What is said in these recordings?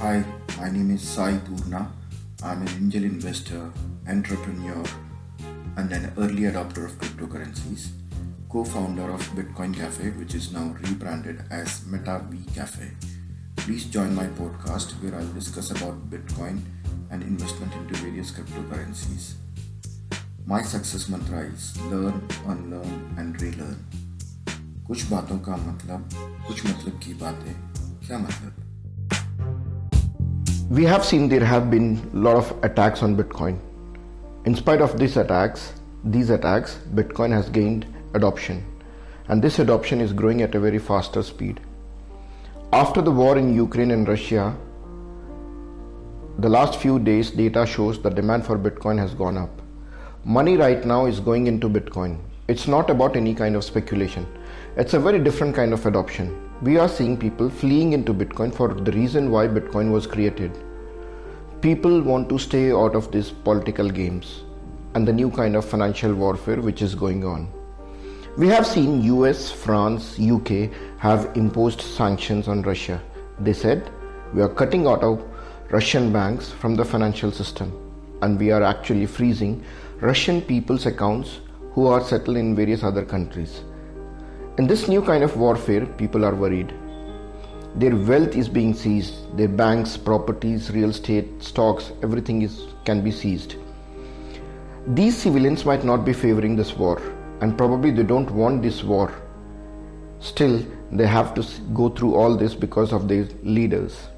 Hi, my name is Sai Purna. I'm an angel investor, entrepreneur, and an early adopter of cryptocurrencies, co founder of Bitcoin Cafe, which is now rebranded as Meta B Cafe. Please join my podcast where I'll discuss about Bitcoin and investment into various cryptocurrencies. My success mantra is learn, unlearn, and relearn. कुछ बातों का मतलब कुछ मतलब की बातें क्या मतलब we have seen there have been a lot of attacks on Bitcoin. In spite of these attacks, these attacks, Bitcoin has gained adoption, and this adoption is growing at a very faster speed. After the war in Ukraine and Russia, the last few days data shows the demand for Bitcoin has gone up. Money right now is going into Bitcoin. It's not about any kind of speculation. It's a very different kind of adoption we are seeing people fleeing into Bitcoin for the reason why Bitcoin was created. People want to stay out of these political games and the new kind of financial warfare which is going on. We have seen US, France, UK have imposed sanctions on Russia. They said we are cutting out of Russian banks from the financial system and we are actually freezing Russian people's accounts who are settled in various other countries. In this new kind of warfare, people are worried. Their wealth is being seized, their banks, properties, real estate, stocks, everything is can be seized. These civilians might not be favoring this war, and probably they don't want this war. Still, they have to go through all this because of their leaders.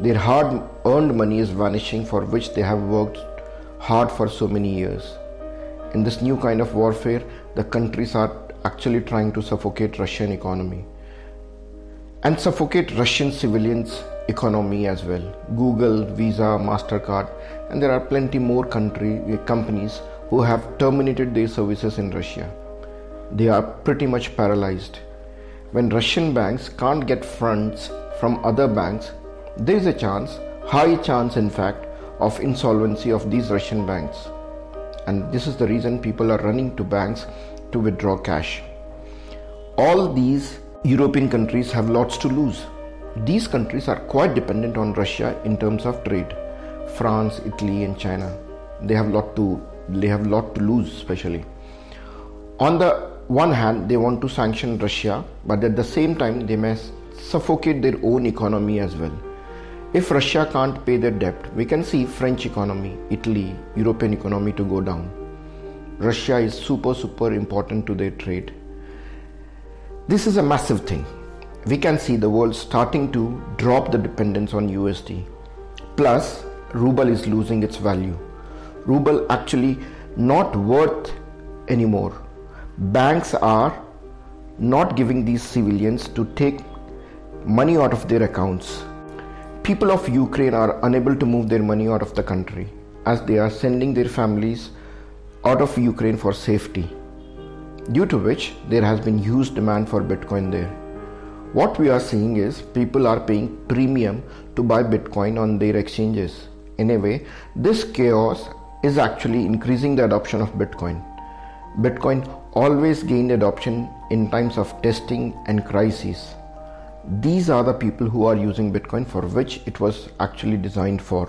Their hard earned money is vanishing for which they have worked hard for so many years. In this new kind of warfare, the countries are actually trying to suffocate Russian economy and suffocate Russian civilians economy as well. Google, Visa, Mastercard, and there are plenty more country eh, companies who have terminated their services in Russia. They are pretty much paralyzed. When Russian banks can't get funds from other banks, there is a chance, high chance in fact, of insolvency of these Russian banks. And this is the reason people are running to banks to withdraw cash. All these European countries have lots to lose. These countries are quite dependent on Russia in terms of trade. France, Italy, and China. They have lot to they have lot to lose, especially. On the one hand, they want to sanction Russia, but at the same time, they may suffocate their own economy as well. If Russia can't pay their debt, we can see French economy, Italy, European economy to go down. Russia is super, super important to their trade. This is a massive thing. We can see the world starting to drop the dependence on USD. Plus, ruble is losing its value. Ruble actually not worth anymore. Banks are not giving these civilians to take money out of their accounts. People of Ukraine are unable to move their money out of the country as they are sending their families out of Ukraine for safety, due to which there has been huge demand for Bitcoin there. What we are seeing is people are paying premium to buy Bitcoin on their exchanges. In a way, this chaos is actually increasing the adoption of Bitcoin. Bitcoin always gained adoption in times of testing and crises. These are the people who are using Bitcoin for which it was actually designed for.